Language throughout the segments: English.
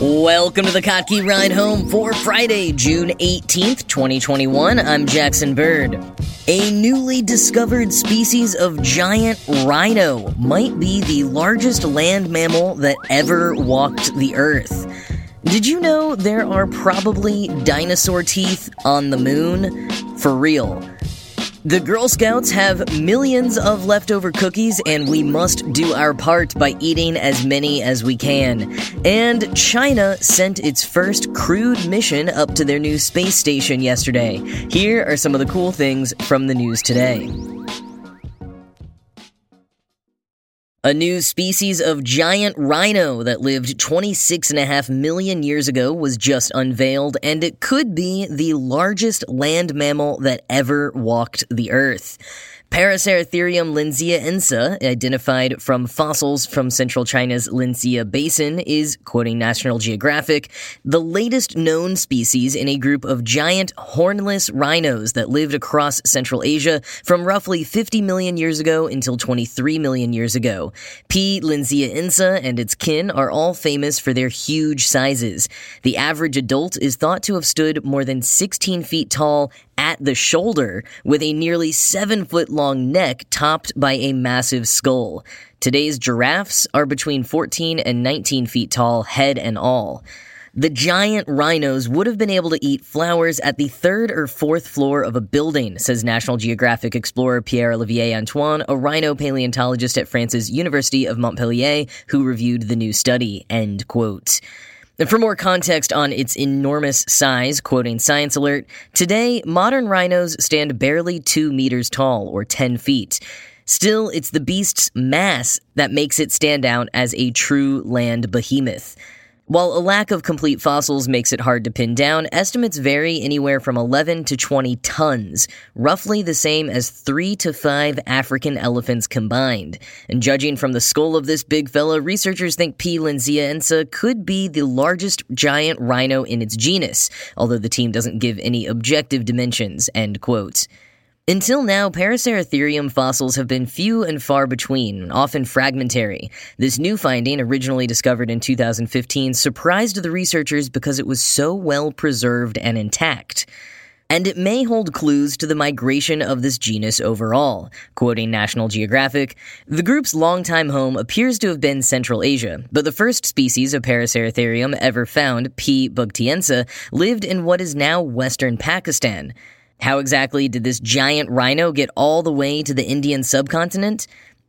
Welcome to the Kottke Ride Home for Friday, June 18th, 2021. I'm Jackson Bird. A newly discovered species of giant rhino might be the largest land mammal that ever walked the earth. Did you know there are probably dinosaur teeth on the moon? For real. The Girl Scouts have millions of leftover cookies, and we must do our part by eating as many as we can. And China sent its first crewed mission up to their new space station yesterday. Here are some of the cool things from the news today. A new species of giant rhino that lived 26.5 million years ago was just unveiled, and it could be the largest land mammal that ever walked the earth. Paraceratherium linxiaense, identified from fossils from central China's Linxia Basin, is, quoting National Geographic, the latest known species in a group of giant hornless rhinos that lived across Central Asia from roughly 50 million years ago until 23 million years ago. P. linxiaense and its kin are all famous for their huge sizes. The average adult is thought to have stood more than 16 feet tall at the shoulder with a nearly seven foot long neck topped by a massive skull. Today's giraffes are between 14 and 19 feet tall, head and all. The giant rhinos would have been able to eat flowers at the third or fourth floor of a building, says National Geographic explorer Pierre Olivier Antoine, a rhino paleontologist at France's University of Montpellier, who reviewed the new study. End quote. And for more context on its enormous size, quoting Science Alert, today modern rhinos stand barely 2 meters tall, or 10 feet. Still, it's the beast's mass that makes it stand out as a true land behemoth. While a lack of complete fossils makes it hard to pin down, estimates vary anywhere from 11 to 20 tons, roughly the same as 3 to 5 African elephants combined. And judging from the skull of this big fella, researchers think P. linxiaense could be the largest giant rhino in its genus, although the team doesn't give any objective dimensions, end quote. Until now, Paraceratherium fossils have been few and far between, often fragmentary. This new finding, originally discovered in 2015, surprised the researchers because it was so well preserved and intact. And it may hold clues to the migration of this genus overall. Quoting National Geographic, the group's longtime home appears to have been Central Asia, but the first species of Paraceratherium ever found, P. bugtiense, lived in what is now western Pakistan. How exactly did this giant rhino get all the way to the Indian subcontinent?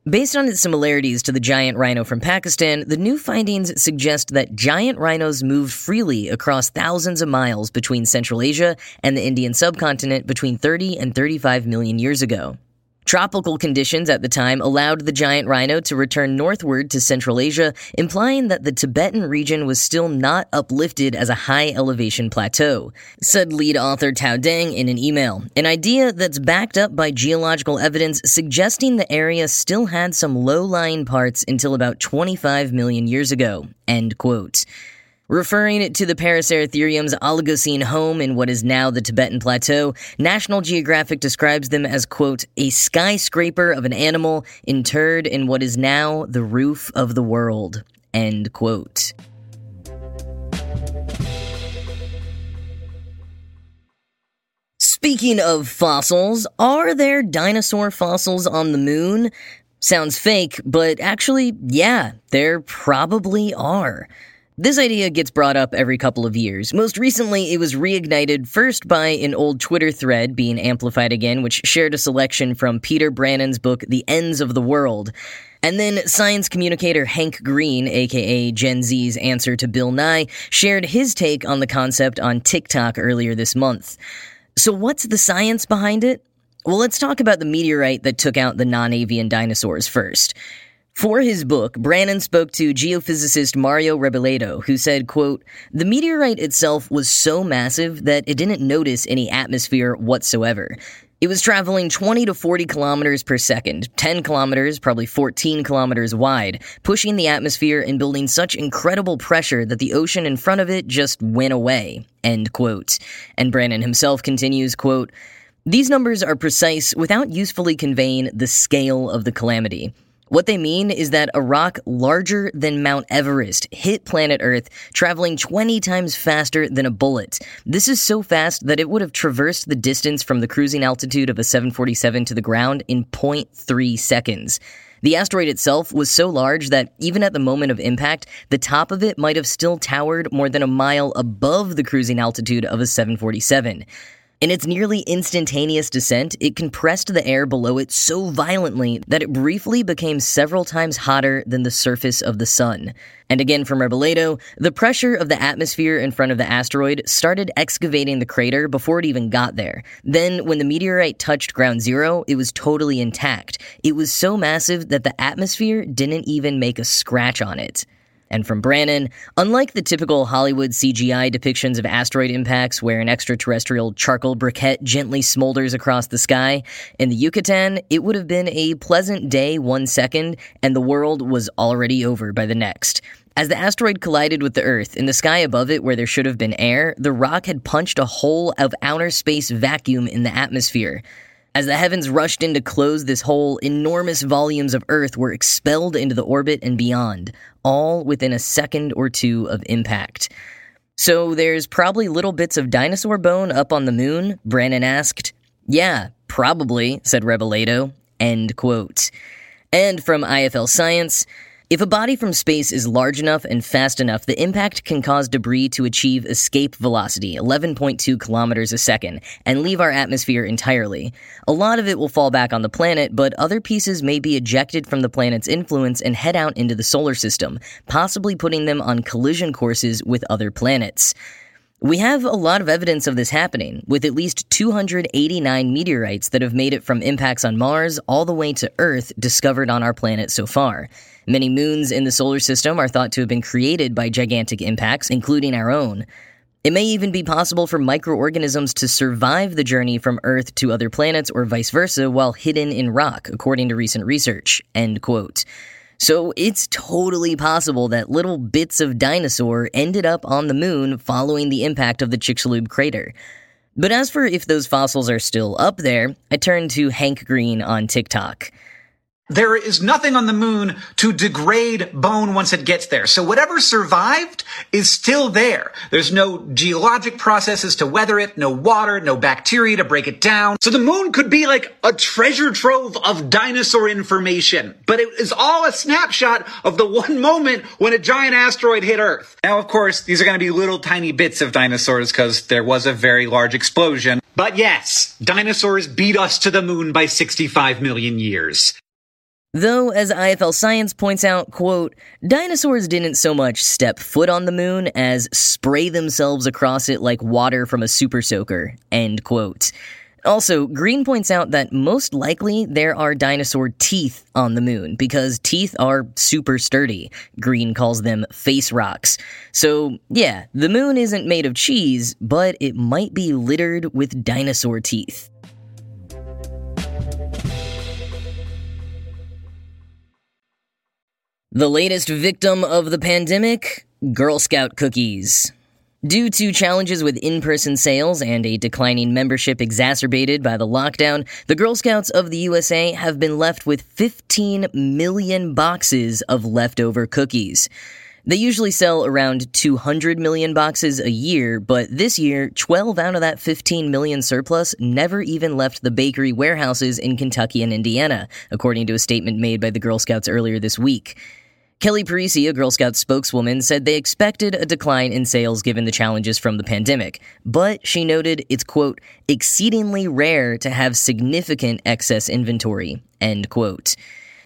Based on its similarities to the giant rhino from Pakistan, the new findings suggest that giant rhinos moved freely across thousands of miles between Central Asia and the Indian subcontinent between 30 and 35 million years ago. Tropical conditions at the time allowed the giant rhino to return northward to Central Asia, implying that the Tibetan region was still not uplifted as a high elevation plateau, said lead author Tao Deng in an email. An idea that's backed up by geological evidence suggesting the area still had some low lying parts until about 25 million years ago. End quote. Referring to the Paraceratherium's Oligocene home in what is now the Tibetan Plateau, National Geographic describes them as, quote, a skyscraper of an animal interred in what is now the roof of the world, end quote. Speaking of fossils, are there dinosaur fossils on the moon? Sounds fake, but actually, yeah, there probably are. This idea gets brought up every couple of years. Most recently, it was reignited first by an old Twitter thread being amplified again, which shared a selection from Peter Brannen's book, The Ends of the World. And then science communicator Hank Green, aka Gen Z's answer to Bill Nye, shared his take on the concept on TikTok earlier this month. So, what's the science behind it? Well, let's talk about the meteorite that took out the non avian dinosaurs first. For his book, Brannen spoke to geophysicist Mario Rebolledo, who said, quote, The meteorite itself was so massive that it didn't notice any atmosphere whatsoever. It was traveling 20 to 40 kilometers per second, 10 kilometers, probably 14 kilometers wide, pushing the atmosphere and building such incredible pressure that the ocean in front of it just went away. End quote. And Brannen himself continues, quote, These numbers are precise without usefully conveying the scale of the calamity. What they mean is that a rock larger than Mount Everest hit planet Earth, traveling 20 times faster than a bullet. This is so fast that it would have traversed the distance from the cruising altitude of a 747 to the ground in 0.3 seconds. The asteroid itself was so large that even at the moment of impact, the top of it might have still towered more than a mile above the cruising altitude of a 747. In its nearly instantaneous descent, it compressed the air below it so violently that it briefly became several times hotter than the surface of the sun. And again from Rebolledo, the pressure of the atmosphere in front of the asteroid started excavating the crater before it even got there. Then, when the meteorite touched ground zero, it was totally intact. It was so massive that the atmosphere didn't even make a scratch on it. And from Brannen, unlike the typical Hollywood CGI depictions of asteroid impacts where an extraterrestrial charcoal briquette gently smolders across the sky, in the Yucatan, it would have been a pleasant day one second, and the world was already over by the next. As the asteroid collided with the Earth, in the sky above it where there should have been air, the rock had punched a hole of outer space vacuum in the atmosphere. As the heavens rushed in to close this hole, enormous volumes of Earth were expelled into the orbit and beyond, all within a second or two of impact. So there's probably little bits of dinosaur bone up on the moon? Brannen asked. Yeah, probably, said Rebolledo. End quote. And from IFL Science, if a body from space is large enough and fast enough, the impact can cause debris to achieve escape velocity, 11.2 kilometers a second, and leave our atmosphere entirely. A lot of it will fall back on the planet, but other pieces may be ejected from the planet's influence and head out into the solar system, possibly putting them on collision courses with other planets. We have a lot of evidence of this happening, with at least 289 meteorites that have made it from impacts on Mars all the way to Earth discovered on our planet so far. Many moons in the solar system are thought to have been created by gigantic impacts, including our own. It may even be possible for microorganisms to survive the journey from Earth to other planets or vice versa while hidden in rock, according to recent research. End quote. So it's totally possible that little bits of dinosaur ended up on the moon following the impact of the Chicxulub crater. But as for if those fossils are still up there, I turned to Hank Green on TikTok. There is nothing on the moon to degrade bone once it gets there. So whatever survived is still there. There's no geologic processes to weather it, no water, no bacteria to break it down. So the moon could be like a treasure trove of dinosaur information, but it is all a snapshot of the one moment when a giant asteroid hit Earth. Now, of course, these are going to be little tiny bits of dinosaurs because there was a very large explosion. But yes, dinosaurs beat us to the moon by 65 million years. Though, as IFL Science points out, quote, dinosaurs didn't so much step foot on the moon as spray themselves across it like water from a super soaker, end quote. Also, Green points out that most likely there are dinosaur teeth on the moon because teeth are super sturdy. Green calls them face rocks. So, yeah, the moon isn't made of cheese, but it might be littered with dinosaur teeth. The latest victim of the pandemic Girl Scout cookies. Due to challenges with in person sales and a declining membership exacerbated by the lockdown, the Girl Scouts of the USA have been left with 15 million boxes of leftover cookies. They usually sell around 200 million boxes a year, but this year, 12 out of that 15 million surplus never even left the bakery warehouses in Kentucky and Indiana, according to a statement made by the Girl Scouts earlier this week. Kelly Parisi, a Girl Scout spokeswoman, said they expected a decline in sales given the challenges from the pandemic, but she noted it's, quote, exceedingly rare to have significant excess inventory, end quote.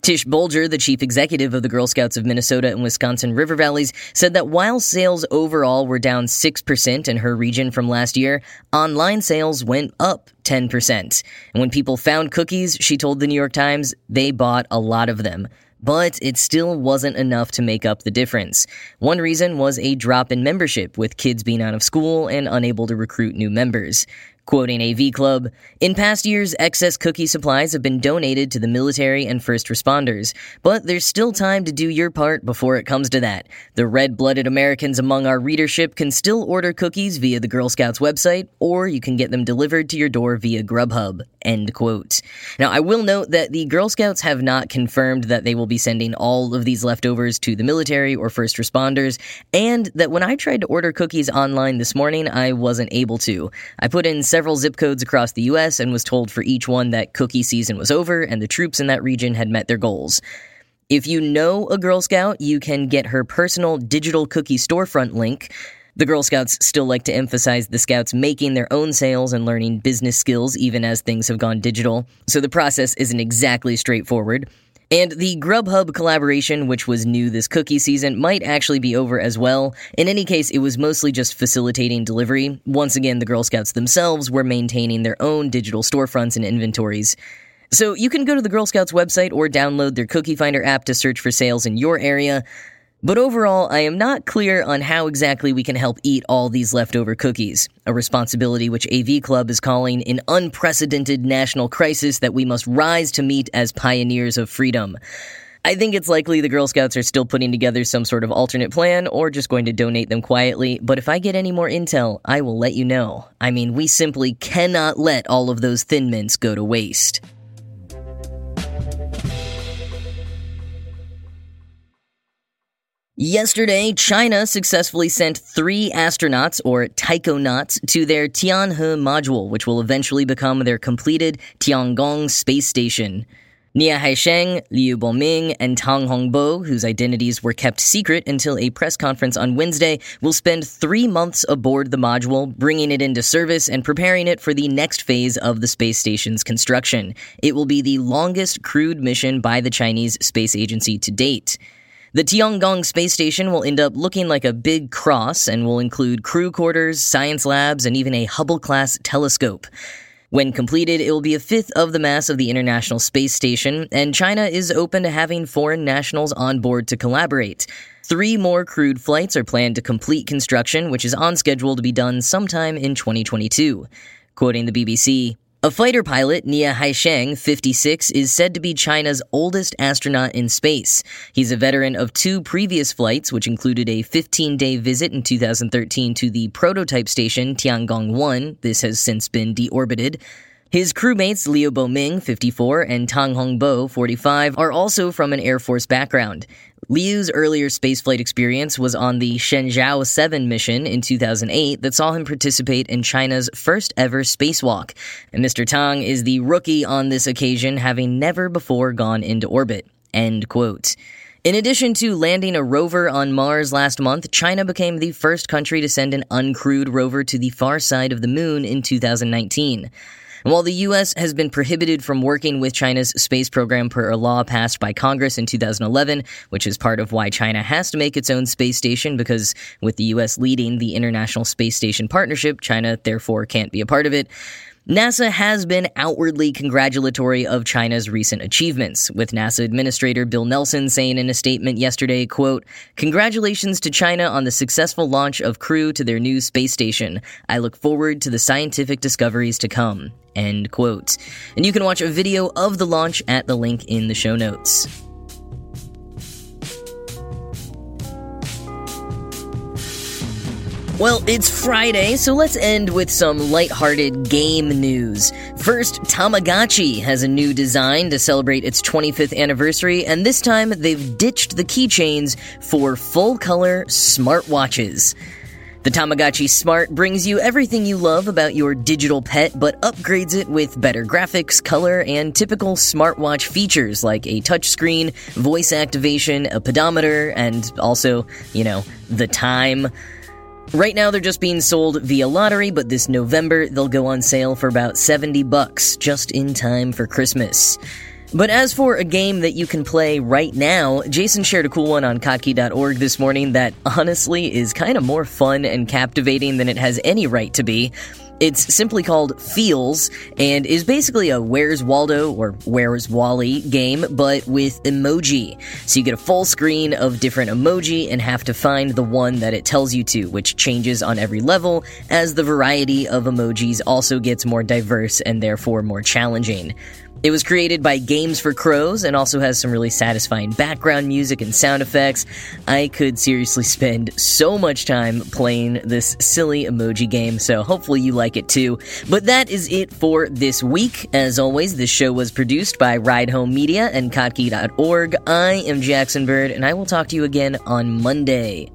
Tish Bolger, the chief executive of the Girl Scouts of Minnesota and Wisconsin River Valleys, said that while sales overall were down 6% in her region from last year, online sales went up 10%. And when people found cookies, she told the New York Times, they bought a lot of them. But it still wasn't enough to make up the difference. One reason was a drop in membership, with kids being out of school and unable to recruit new members. Quoting AV Club, in past years, excess cookie supplies have been donated to the military and first responders, but there's still time to do your part before it comes to that. The red blooded Americans among our readership can still order cookies via the Girl Scouts website, or you can get them delivered to your door via Grubhub. End quote. Now, I will note that the Girl Scouts have not confirmed that they will be sending all of these leftovers to the military or first responders, and that when I tried to order cookies online this morning, I wasn't able to. I put in several zip codes across the US and was told for each one that cookie season was over and the troops in that region had met their goals. If you know a Girl Scout, you can get her personal digital cookie storefront link. The Girl Scouts still like to emphasize the Scouts making their own sales and learning business skills even as things have gone digital, so the process isn't exactly straightforward. And the Grubhub collaboration, which was new this cookie season, might actually be over as well. In any case, it was mostly just facilitating delivery. Once again, the Girl Scouts themselves were maintaining their own digital storefronts and inventories. So you can go to the Girl Scouts website or download their Cookie Finder app to search for sales in your area. But overall, I am not clear on how exactly we can help eat all these leftover cookies, a responsibility which AV Club is calling an unprecedented national crisis that we must rise to meet as pioneers of freedom. I think it's likely the Girl Scouts are still putting together some sort of alternate plan or just going to donate them quietly, but if I get any more intel, I will let you know. I mean, we simply cannot let all of those thin mints go to waste. Yesterday, China successfully sent three astronauts, or taikonauts, to their Tianhe module, which will eventually become their completed Tiangong space station. Nie Haisheng, Liu Boming, and Tang Hongbo, whose identities were kept secret until a press conference on Wednesday, will spend three months aboard the module, bringing it into service and preparing it for the next phase of the space station's construction. It will be the longest crewed mission by the Chinese space agency to date. The Tiangong space station will end up looking like a big cross and will include crew quarters, science labs, and even a Hubble class telescope. When completed, it will be a fifth of the mass of the International Space Station, and China is open to having foreign nationals on board to collaborate. Three more crewed flights are planned to complete construction, which is on schedule to be done sometime in 2022. Quoting the BBC, a fighter pilot, Nie Haisheng, 56, is said to be China's oldest astronaut in space. He's a veteran of two previous flights, which included a 15 day visit in 2013 to the prototype station Tiangong 1. This has since been deorbited. His crewmates Liu Boming, 54, and Tang Hongbo, 45, are also from an Air Force background. Liu's earlier spaceflight experience was on the Shenzhou 7 mission in 2008 that saw him participate in China's first ever spacewalk. And Mr. Tang is the rookie on this occasion, having never before gone into orbit. End quote. In addition to landing a rover on Mars last month, China became the first country to send an uncrewed rover to the far side of the moon in 2019. While the U.S. has been prohibited from working with China's space program per a law passed by Congress in 2011, which is part of why China has to make its own space station because with the U.S. leading the International Space Station Partnership, China therefore can't be a part of it. NASA has been outwardly congratulatory of China's recent achievements, with NASA Administrator Bill Nelson saying in a statement yesterday, quote, Congratulations to China on the successful launch of Crew to their new space station. I look forward to the scientific discoveries to come. End quote. And you can watch a video of the launch at the link in the show notes. Well, it's Friday, so let's end with some lighthearted game news. First, Tamagotchi has a new design to celebrate its 25th anniversary, and this time they've ditched the keychains for full color smartwatches. The Tamagotchi Smart brings you everything you love about your digital pet, but upgrades it with better graphics, color, and typical smartwatch features like a touchscreen, voice activation, a pedometer, and also, you know, the time. Right now they're just being sold via lottery, but this November they'll go on sale for about 70 bucks, just in time for Christmas. But as for a game that you can play right now, Jason shared a cool one on kottke.org this morning that honestly is kind of more fun and captivating than it has any right to be. It's simply called Feels and is basically a Where's Waldo or Where's Wally game, but with emoji. So you get a full screen of different emoji and have to find the one that it tells you to, which changes on every level as the variety of emojis also gets more diverse and therefore more challenging. It was created by Games for Crows and also has some really satisfying background music and sound effects. I could seriously spend so much time playing this silly emoji game, so hopefully you like it too. But that is it for this week. As always, this show was produced by Ride Home Media and Kottke.org. I am Jackson Bird, and I will talk to you again on Monday.